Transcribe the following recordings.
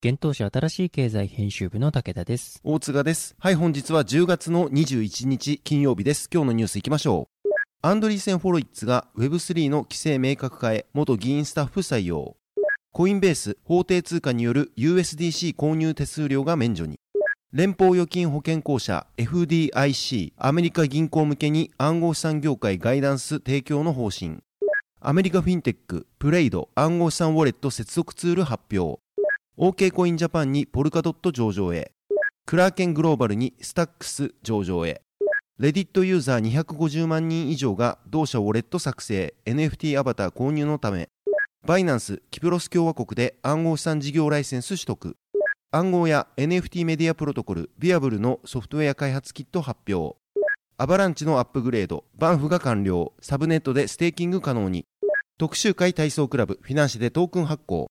現当社新しい経済編集部の武田です。大塚です。はい、本日は10月の21日金曜日です。今日のニュースいきましょう。アンドリーセン・フォロイッツが Web3 の規制明確化へ元議員スタッフ採用。コインベース法定通貨による USDC 購入手数料が免除に。連邦預金保険公社 FDIC アメリカ銀行向けに暗号資産業界ガイダンス提供の方針。アメリカフィンテックプレイド暗号資産ウォレット接続ツール発表。OK コインジャパンにポルカドット上場へ。クラーケングローバルにスタックス上場へ。レディットユーザー250万人以上が同社ウォレット作成、NFT アバター購入のため、バイナンス、キプロス共和国で暗号資産事業ライセンス取得。暗号屋 NFT メディアプロトコル、ビアブルのソフトウェア開発キット発表。アバランチのアップグレード、バンフが完了、サブネットでステーキング可能に。徳洲会体操クラブ、フィナンシェでトークン発行。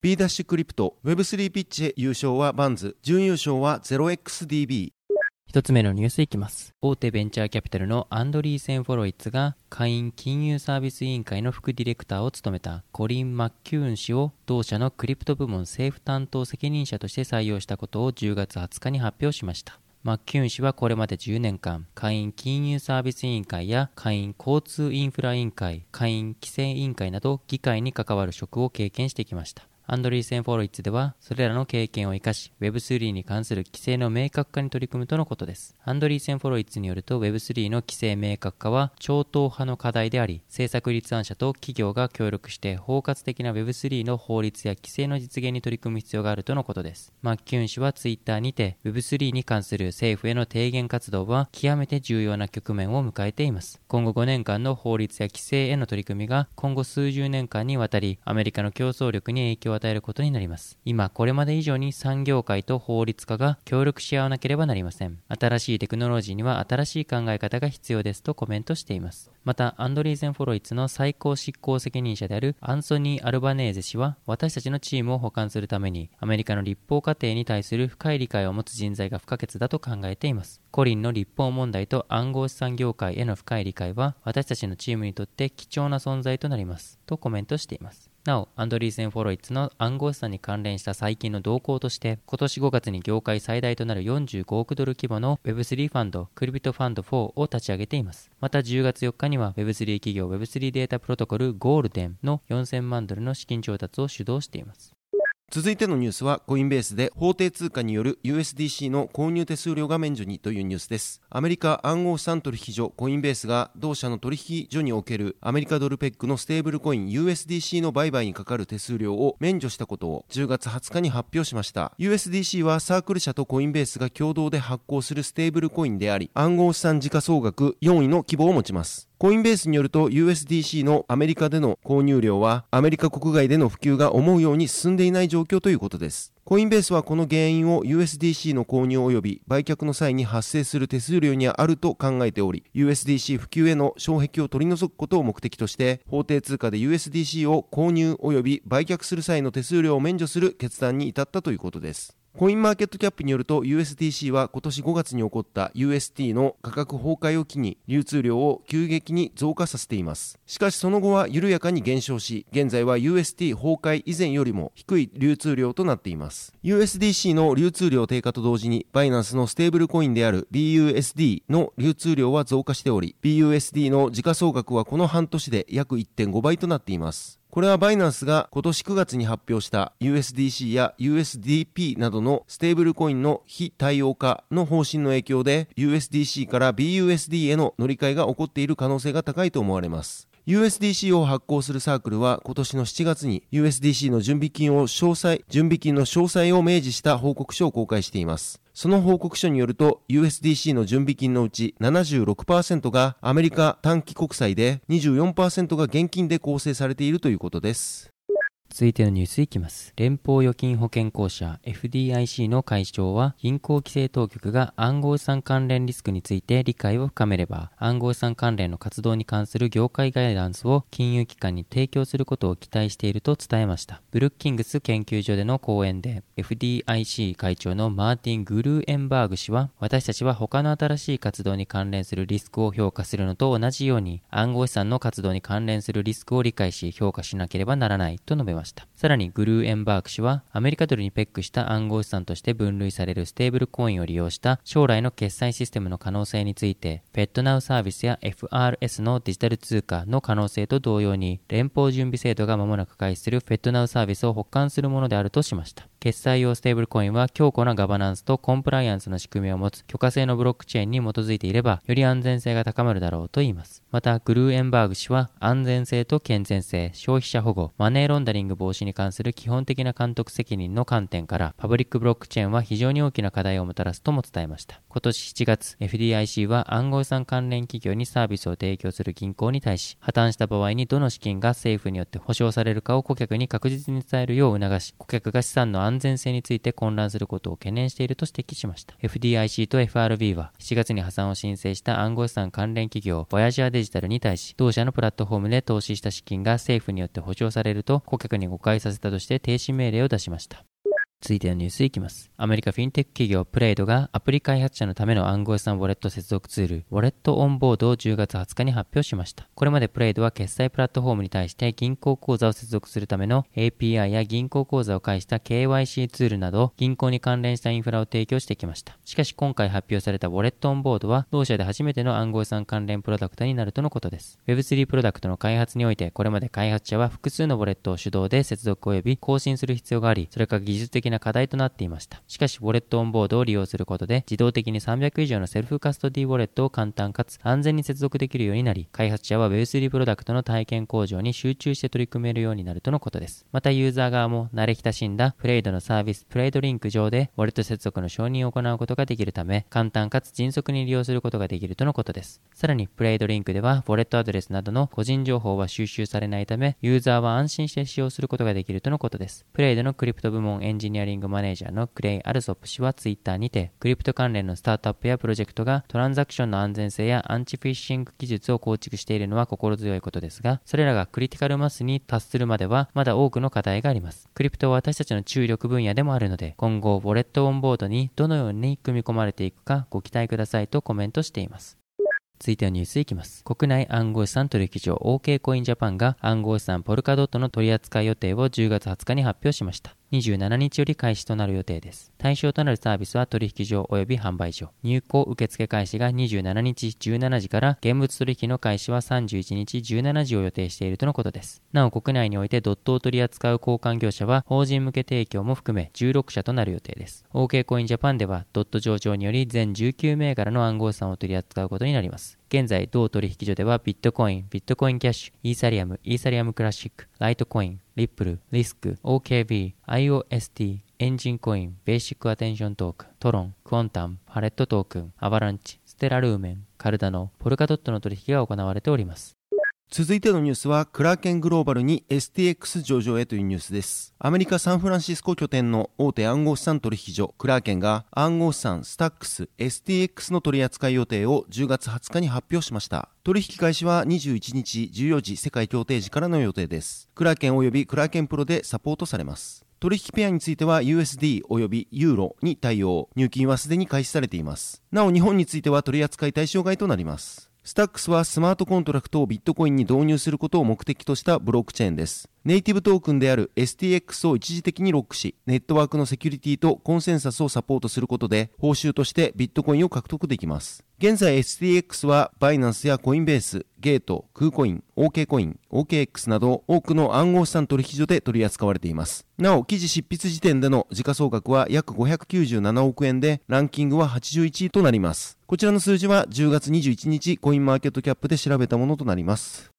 B ダッシュクリプト Web3 ピッチへ優勝はバンズ準優勝は 0xDB 一つ目のニュースいきます。大手ベンチャーキャピタルのアンドリーセン・ホロウィッツが下院金融サービス委員会の副ディレクターを務めたコリン・マッキューン氏を同社のクリプト部門政府担当責任者として採用したことを10月20日に発表しました。マッキューン氏はこれまで10年間、下院金融サービス委員会や下院交通インフラ委員会、下院規制委員会など議会に関わる職を経験してきました。アンドリーセン・フォロイッツでは、それらの経験を生かし、Web3 に関する規制の明確化に取り組むとのことです。アンドリーセン・フォロイッツによると、Web3 の規制明確化は超党派の課題であり、政策立案者と企業が協力して包括的な Web3 の法律や規制の実現に取り組む必要があるとのことです。マッキュン氏は Twitter にて、Web3 に関する政府への提言活動は極めて重要な局面を迎えています。今後5年間の法律や規制への取り組みが、今後数十年間にわたり、アメリカの競争力に影響を与えることになります。今、これまで以上に産業界と法律家が協力し合わなければなりません。新しいテクノロジーには新しい考え方が必要ですとコメントしています。また、アンドリーゼン・フォロイツの最高執行責任者であるアンソニー・アルバネーゼ氏は、私たちのチームを補完するために、アメリカの立法過程に対する深い理解を持つ人材が不可欠だと考えています。コリンの立法問題と暗号資産業界への深い理解は、私たちのチームにとって貴重な存在となります。とコメントしています。なお、アンドリーセン・フォロイツの暗号資産に関連した最近の動向として、今年5月に業界最大となる45億ドル規模の Web3 ファンド、クリビトファンド4を立ち上げています。また10月4日には Web3 企業 Web3 データプロトコルゴールデンの4000万ドルの資金調達を主導しています。続いてのニュースはコインベースで法定通貨による USDC の購入手数料が免除にというニュースです。アメリカ暗号資産取引所コインベースが同社の取引所におけるアメリカドルペックのステーブルコイン USDC の売買にかかる手数料を免除したことを10月20日に発表しました。USDC はサークル社とコインベースが共同で発行するステーブルコインであり暗号資産時価総額4位の規模を持ちます。コインベースによると USDC のアメリカでの購入量はアメリカ国外での普及が思うように進んでいない状況ということです。コインベースはこの原因を USDC の購入及び売却の際に発生する手数料にあると考えており USDC 普及への障壁を取り除くことを目的として法定通貨で USDC を購入及び売却する際の手数料を免除する決断に至ったということです。コインマーケットキャップによると USDC は今年5月に起こった UST の価格崩壊を機に流通量を急激に増加させています。しかしその後は緩やかに減少し、現在は UST 崩壊以前よりも低い流通量となっています。USDC の流通量低下と同時に、バイナンスのステーブルコインである BUSD の流通量は増加しており、BUSD の時価総額はこの半年で約1.5倍となっています。これはバイナンスが今年9月に発表した USDC や USDP などのステーブルコインの非対応化の方針の影響で USDC から BUSD への乗り換えが起こっている可能性が高いと思われます。USDC を発行するサークルは今年の7月に USDC の準備金を詳細、準備金の詳細を明示した報告書を公開しています。その報告書によると USDC の準備金のうち76%がアメリカ短期国債で24%が現金で構成されているということです。続いてのニュースいきます。連邦預金保険公社 FDIC の会長は銀行規制当局が暗号資産関連リスクについて理解を深めれば暗号資産関連の活動に関する業界ガイダンスを金融機関に提供することを期待していると伝えました。ブルッキングス研究所での講演で FDIC 会長のマーティン・グルーエンバーグ氏は私たちは他の新しい活動に関連するリスクを評価するのと同じように暗号資産の活動に関連するリスクを理解し評価しなければならないと述べました。した。さらにグルーエンバーク氏はアメリカドルにペックした暗号資産として分類されるステーブルコインを利用した将来の決済システムの可能性について FedNow サービスや FRS のデジタル通貨の可能性と同様に連邦準備制度が間もなく開始するフェットナウサービスを補完するものであるとしました。決済用ステーブルコインは強固なガバナンスとコンプライアンスの仕組みを持つ許可制のブロックチェーンに基づいていればより安全性が高まるだろうと言います。また、グルーエンバーグ氏は安全性と健全性、消費者保護、マネーロンダリング防止に関する基本的な監督責任の観点からパブリックブロックチェーンは非常に大きな課題をもたらすとも伝えました。今年7月、FDIC は暗号資産関連企業にサービスを提供する銀行に対し、破綻した場合にどの資金が政府によって保証されるかを顧客に確実に伝えるよう促し、顧客が資産の安安全性について混乱することを懸念していると指摘しました。FDIC と FRB は7月に破産を申請した暗号資産関連企業、ボヤジアデジタルに対し、同社のプラットフォームで投資した資金が政府によって保証されると顧客に誤解させたとして停止命令を出しました。続いてのニュースいきます。アメリカフィンテック企業プレイドがアプリ開発者のための暗号資産ウォレット接続ツール、ウォレットオンボードを10月20日に発表しました。これまでプレイドは決済プラットフォームに対して銀行口座を接続するための API や銀行口座を介した KYC ツールなど銀行に関連したインフラを提供してきました。しかし今回発表されたウォレットオンボードは同社で初めての暗号資産関連プロダクトになるとのことです。Web3 プロダクトの開発においてこれまで開発者は複数のウォレットを手動で接続及び更新する必要があり、それが技術的な課題となっていました。しかし、ウォレットオンボードを利用することで、自動的に300以上のセルフカストディウォレットを簡単かつ安全に接続できるようになり、開発者は Web3 プロダクトの体験向上に集中して取り組めるようになるとのことです。また、ユーザー側も慣れ親しんだプレイドのサービス、プレイドリンク上で、ウォレット接続の承認を行うことができるため、簡単かつ迅速に利用することができるとのことです。さらに、プレイドリンクでは、ウォレットアドレスなどの個人情報は収集されないため、ユーザーは安心して使用することができるとのことです。プレイドのクリプト部門エンジニアリングマネージャーのクレイ・アルソップ氏はツイッターにて、クリプト関連のスタートアップやプロジェクトがトランザクションの安全性やアンチフィッシング技術を構築しているのは心強いことですが、それらがクリティカルマスに達するまではまだ多くの課題があります。クリプトは私たちの注力分野でもあるので、今後、ウォレットオンボードにどのように組み込まれていくかご期待くださいとコメントしています。続いてのニュースいきます。国内暗号資産取引所 OK コインジャパンが暗号資産ポルカドットの取り扱い予定を10月20日に発表しました。27日より開始となる予定です。対象となるサービスは取引所及び販売所。入庫受付開始が27日17時から現物取引の開始は31日17時を予定しているとのことです。なお国内においてドットを取り扱う交換業者は法人向け提供も含め16社となる予定です。OK コインジャパンではドット上場により全19銘柄の暗号資産を取り扱うことになります。現在、同取引所ではビットコイン、ビットコインキャッシュ、イーサリアム、イーサリアムクラシック、ライトコイン、リップル、リスク、OKB、IOST、エンジンコイン、ベーシックアテンショントークン、トロン、クォンタム、パレットトークン、アバランチ、ステラルーメン、カルダノ、ポルカドットの取引が行われております。続いてのニュースは、クラーケングローバルに STX 上場へというニュースです。アメリカ・サンフランシスコ拠点の大手暗号資産取引所、クラーケンが暗号資産スタックス STX の取扱い予定を10月20日に発表しました。取引開始は21日14時世界協定時からの予定です。クラーケン及びクラーケンプロでサポートされます。取引ペアについては USD およびユーロに対応。入金はすでに開始されています。なお日本については取扱い対象外となります。スタックスはスマートコントラクトをビットコインに導入することを目的としたブロックチェーンです。ネイティブトークンである STX を一時的にロックし、ネットワークのセキュリティとコンセンサスをサポートすることで、報酬としてビットコインを獲得できます。現在 STX はバイナンスやコインベース、ゲート、クーコイン、OK コイン、OKX など多くの暗号資産取引所で取り扱われています。なお、記事執筆時点での時価総額は約597億円で、ランキングは81位となります。こちらの数字は10月21日コインマーケットキャップで調べたものとなります。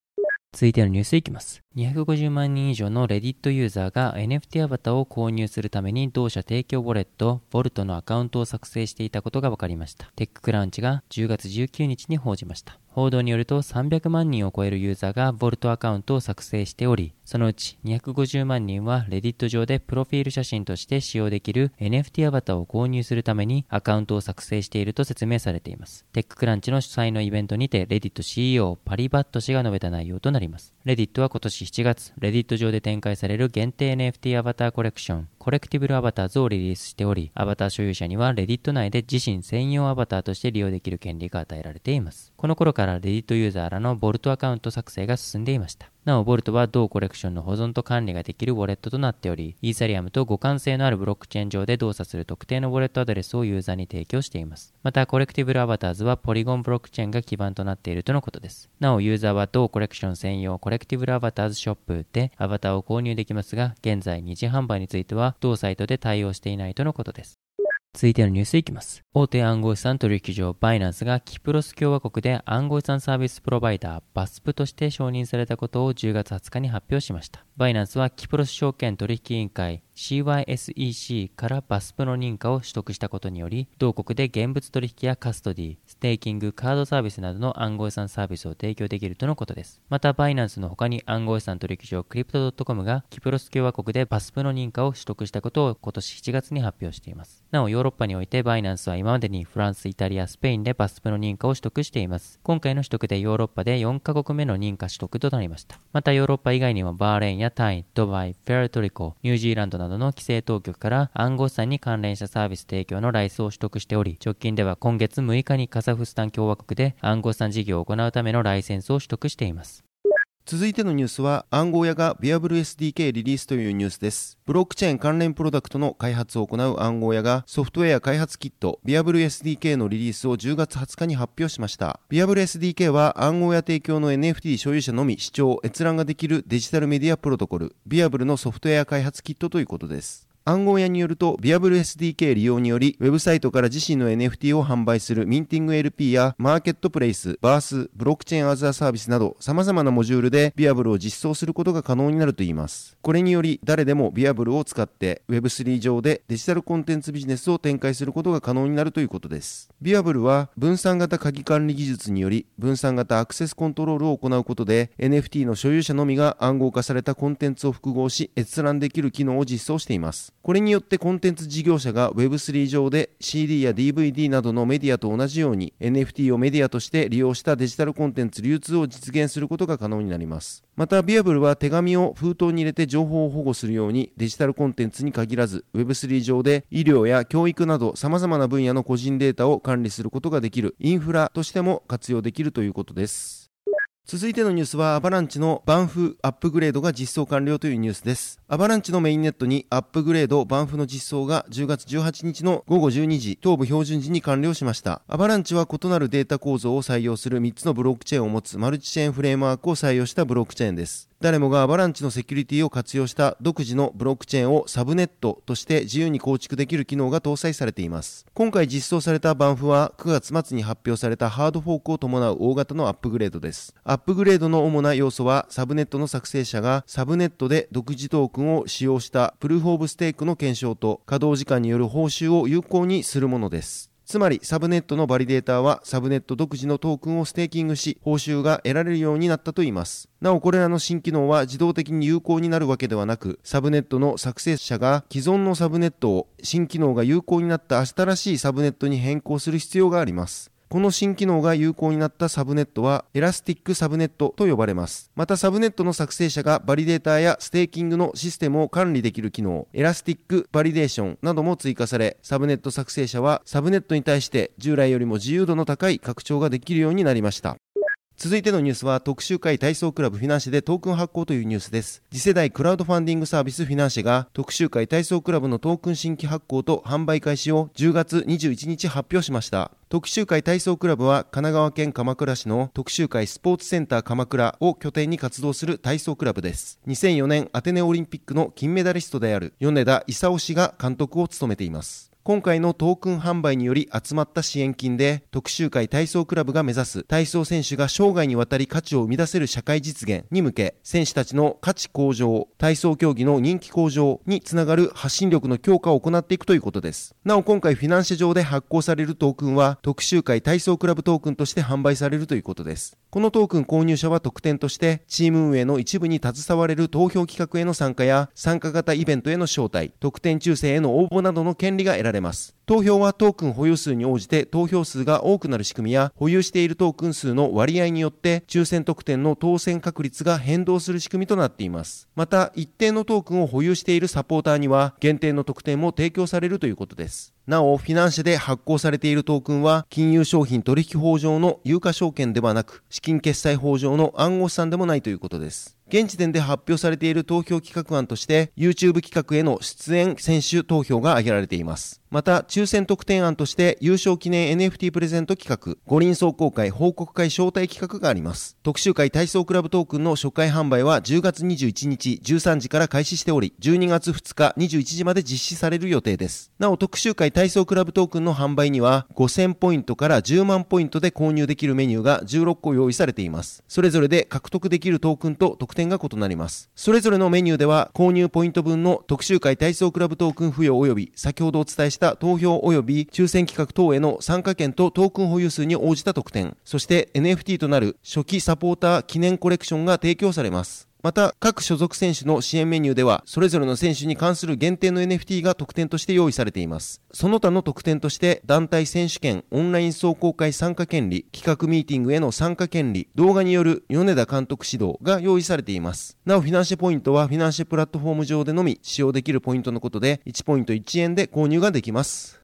続いてのニュースいきます。250万人以上の Reddit ユーザーが NFT アバターを購入するために同社提供ウォレット、ボルトのアカウントを作成していたことが分かりました。テッククランチが10月19日に報じました。報道によると300万人を超えるユーザーがボルトアカウントを作成しており、そのうち250万人は Reddit 上でプロフィール写真として使用できる NFT アバターを購入するためにアカウントを作成していると説明されています。テッククランチの主催のイベントにて Reddit CEO パリバット氏が述べた内容となります。Reddit は今年7月、Reddit 上で展開される限定 NFT アバターコレクション、コレクティブルアバターズをリリースしており、アバター所有者には Reddit 内で自身専用アバターとして利用できる権利が与えられています。この頃から Reddit ユーザーらのボルトアカウント作成が進んでいました。なお、ボルトは同コレクションの保存と管理ができるウォレットとなっており、イーサリアムと互換性のあるブロックチェーン上で動作する特定のウォレットアドレスをユーザーに提供しています。また、コレクティブルアバターズはポリゴンブロックチェーンが基盤となっているとのことです。なお、ユーザーは同コレクション専用コレクティブルアバターズショップでアバターを購入できますが、現在二次販売については同サイトで対応していないとのことです。続いてのニュースいきます。大手暗号資産取引所バイナンスがキプロス共和国で暗号資産サービスプロバイダー VASP として承認されたことを10月20日に発表しました。バイナンスはキプロス証券取引委員会 CYSEC から VASP の認可を取得したことにより、同国で現物取引やカストディ、ステーキング、カードサービスなどの暗号資産サービスを提供できるとのことです。また、バイナンスの他に暗号資産取引所クリプト .com がキプロス共和国で VASP の認可を取得したことを今年7月に発表しています。なお、ヨーロッパにおいてバイナンスは今までにフランス、イタリア、スペインで VASP の認可を取得しています。今回の取得でヨーロッパで4カ国目の認可取得となりました。また、ヨーロッパ以外にもバーレーンやタイ、ドバイ、プエルトリコ、ニュージーランドなどなどの規制当局から暗号資産に関連したサービス提供のライセンスを取得しており、直近では今月6日にカザフスタン共和国で暗号資産事業を行うためのライセンスを取得しています。続いてのニュースは暗号屋がビアブル SDK リリースというニュースです。ブロックチェーン関連プロダクトの開発を行う暗号屋がソフトウェア開発キットビアブル SDK のリリースを10月20日に発表しました。ビアブル SDK は暗号屋提供の NFT 所有者のみ視聴閲覧ができるデジタルメディアプロトコルビアブルのソフトウェア開発キットということです。暗号屋によると、ビアブル SDK 利用により、ウェブサイトから自身の NFT を販売するミンティング LP やマーケットプレイス、バース、ブロックチェーンアザーサービスなど、様々なモジュールでビアブルを実装することが可能になるといいます。これにより、誰でもビアブルを使って Web3 上でデジタルコンテンツビジネスを展開することが可能になるということです。ビアブルは、分散型鍵管理技術により、分散型アクセスコントロールを行うことで、NFT の所有者のみが暗号化されたコンテンツを複合し、閲覧できる機能を実装しています。これによってコンテンツ事業者が Web3 上で CD や DVD などのメディアと同じように NFT をメディアとして利用したデジタルコンテンツ流通を実現することが可能になります。また、ビアブルは手紙を封筒に入れて情報を保護するようにデジタルコンテンツに限らず Web3 上で医療や教育など様々な分野の個人データを管理することができるインフラとしても活用できるということです。続いてのニュースはアバランチのバンフアップグレードが実装完了というニュースです。アバランチのメインネットにアップグレードバンフの実装が10月18日の午後12時東部標準時に完了しました。アバランチは異なるデータ構造を採用する3つのブロックチェーンを持つマルチチェーンフレームワークを採用したブロックチェーンです。誰もがアバランチのセキュリティを活用した独自のブロックチェーンをサブネットとして自由に構築できる機能が搭載されています。今回実装されたバンフは9月末に発表されたハードフォークを伴う大型のアップグレードです。アップグレードの主な要素はサブネットの作成者がサブネットで独自トークンを使用したプルーフオブステークの検証と稼働時間による報酬を有効にするものです。つまり、サブネットのバリデーターは、サブネット独自のトークンをステーキングし、報酬が得られるようになったといいます。なお、これらの新機能は自動的に有効になるわけではなく、サブネットの作成者が既存のサブネットを新機能が有効になった新しいサブネットに変更する必要があります。この新機能が有効になったサブネットはエラスティックサブネットと呼ばれます。またサブネットの作成者がバリデーターやステーキングのシステムを管理できる機能エラスティックバリデーションなども追加されサブネット作成者はサブネットに対して従来よりも自由度の高い拡張ができるようになりました。続いてのニュースは徳洲会体操クラブフィナンシェでトークン発行というニュースです。次世代クラウドファンディングサービスフィナンシェが徳洲会体操クラブのトークン新規発行と販売開始を10月21日発表しました。徳洲会体操クラブは神奈川県鎌倉市の徳洲会スポーツセンター鎌倉を拠点に活動する体操クラブです。2004年アテネオリンピックの金メダリストである米田功氏が監督を務めています。今回のトークン販売により集まった支援金で徳洲会体操クラブが目指す体操選手が生涯にわたり価値を生み出せる社会実現に向け選手たちの価値向上体操競技の人気向上につながる発信力の強化を行っていくということです。なお今回フィナンシェ上で発行されるトークンは特集会体操クラブトークンとして販売されるということです。このトークン購入者は特典としてチーム運営の一部に携われる投票企画への参加や参加型イベントへの招待特典抽選への応募などの権利が得られられます。投票はトークン保有数に応じて投票数が多くなる仕組みや保有しているトークン数の割合によって抽選特典の当選確率が変動する仕組みとなっています。また一定のトークンを保有しているサポーターには限定の特典も提供されるということです。なお、フィナンシェで発行されているトークンは、金融商品取引法上の有価証券ではなく、資金決済法上の暗号資産でもないということです。現時点で発表されている投票企画案として YouTube 企画への出演選手投票が挙げられています。また抽選特典案として優勝記念 NFT プレゼント企画五輪壮行会報告会招待企画があります。特集会体操クラブトークンの初回販売は10月21日13時から開始しており12月2日21時まで実施される予定です。なお特集会体操クラブトークンの販売には5000ポイントから10万ポイントで購入できるメニューが16個用意されています。それぞれで獲得できるトークンと特典が異なります。それぞれのメニューでは購入ポイント分の特集会体操クラブトークン付与及び先ほどお伝えしたた投票及び抽選企画等への参加券とトークン保有数に応じた特典。そして NFT となる初期サポーター記念コレクションが提供されます。また、各所属選手の支援メニューでは、それぞれの選手に関する限定の NFT が特典として用意されています。その他の特典として、団体選手権、オンライン壮行会参加権利、企画ミーティングへの参加権利、動画による米田監督指導が用意されています。なお、フィナンシェポイントは、フィナンシェプラットフォーム上でのみ使用できるポイントのことで、1ポイント1円で購入ができます。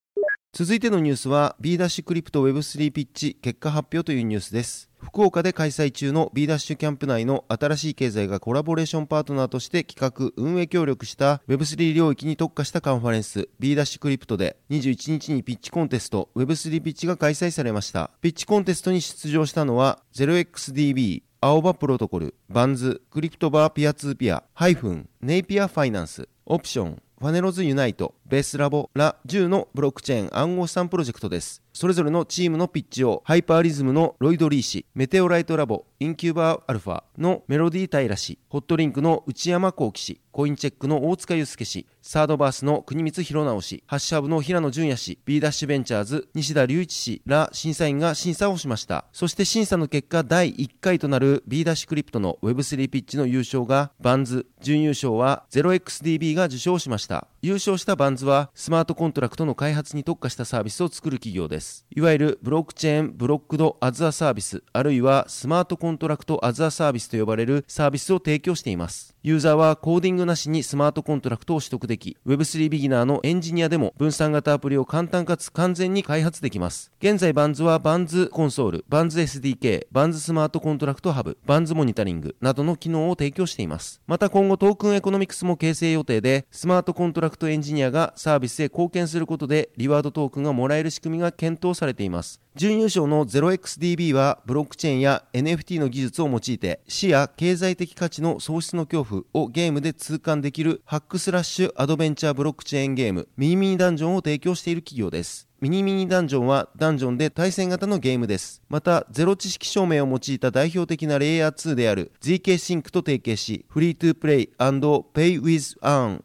続いてのニュースは B ダッシュクリプト Web3 ピッチ結果発表というニュースです。福岡で開催中の B ダッシュキャンプ内の新しい経済がコラボレーションパートナーとして企画運営協力した Web3 領域に特化したカンファレンス B ダッシュクリプトで21日にピッチコンテスト Web3 ピッチが開催されました。ピッチコンテストに出場したのは 0xDB 青葉プロトコル、バンズ、クリプトバーピアツーピア、ハイフン、ネイピアファイナンス、オプション、ファネロズユナイト、ベースラボラ10のブロックチェーン暗号資産プロジェクトです。それぞれのチームのピッチをハイパーリズムのロイド・リー氏、メテオライトラボ、インキューバーアルファのメロディー・タイラ氏、ホットリンクの内山幸喜氏、コインチェックの大塚祐介氏、サードバースの国光弘直氏、ハッシャブの平野淳也氏、B ダッシュベンチャーズ、西田隆一氏ら審査員が審査をしました。そして審査の結果第1回となる B ダッシュクリプトの Web3 ピッチの優勝がバンズ、準優勝は 0xDB が受賞しました。優勝したバンズはスマートコントラクトの開発に特化したサービスを作る企業です。いわゆるブロックチェーンブロックド as a Service、あるいは Smart Contract as a Service と呼ばれるサービスを提供しています。ユーザーはコーディングなしにスマートコントラクトを取得でき、Web3 ビギナーのエンジニアでも分散型アプリを簡単かつ安全に開発できます。現在バンズはバンズコンソール、バンズ SDK、バンズスマートコントラクトハブ、バンズモニタリングなどの機能を提供しています。また今後トークンエコノミクスも形成予定で、スマートコントラクトエンジニアがサービスへ貢献することでリワードトークンがもらえる仕組みが検討されています。準優勝の 0xDB はブロックチェーンや NFT の技術を用いて死や経済的価値の喪失の恐怖をゲームで痛感できるハックスラッシュアドベンチャーブロックチェーンゲームミニミニダンジョンを提供している企業です。ミニミニダンジョンはダンジョンで対戦型のゲームです。また、ゼロ知識証明を用いた代表的なレイヤー2である ZK シンクと提携し、 Free to Play & Play with Earn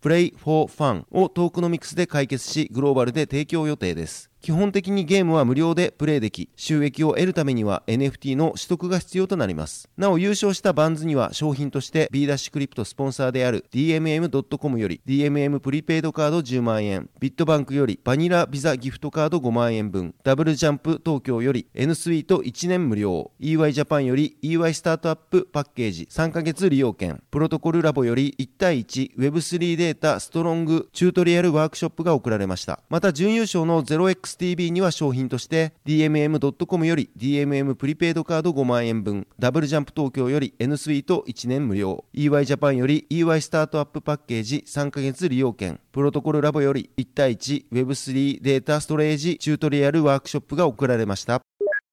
Play for Fun をトークノミクスで解決し、グローバルで提供予定です。基本的にゲームは無料でプレイでき、収益を得るためには NFT の取得が必要となります。なお優勝したバンズには賞品として B ダッシュクリプトスポンサーである DMM.com より DMM プリペイドカード10万円、ビットバンクよりバニラビザギフトカード5万円分、ダブルジャンプ東京より N スイート1年無料、EY ジャパンより EY スタートアップパッケージ3ヶ月利用券、プロトコルラボより1対 1Web3 データストレージチュートリアルワークショップが贈られました。また準優勝の 0xDB には賞品として DMM.com より DMM プリペイドカード5万円分、ダブルジャンプ東京より N スイート1年無料、EY ジャパンより EY スタートアップパッケージ3ヶ月利用券、プロトコルラボより1対 1Web3 データストレージチュートリアルワークショップが贈られました。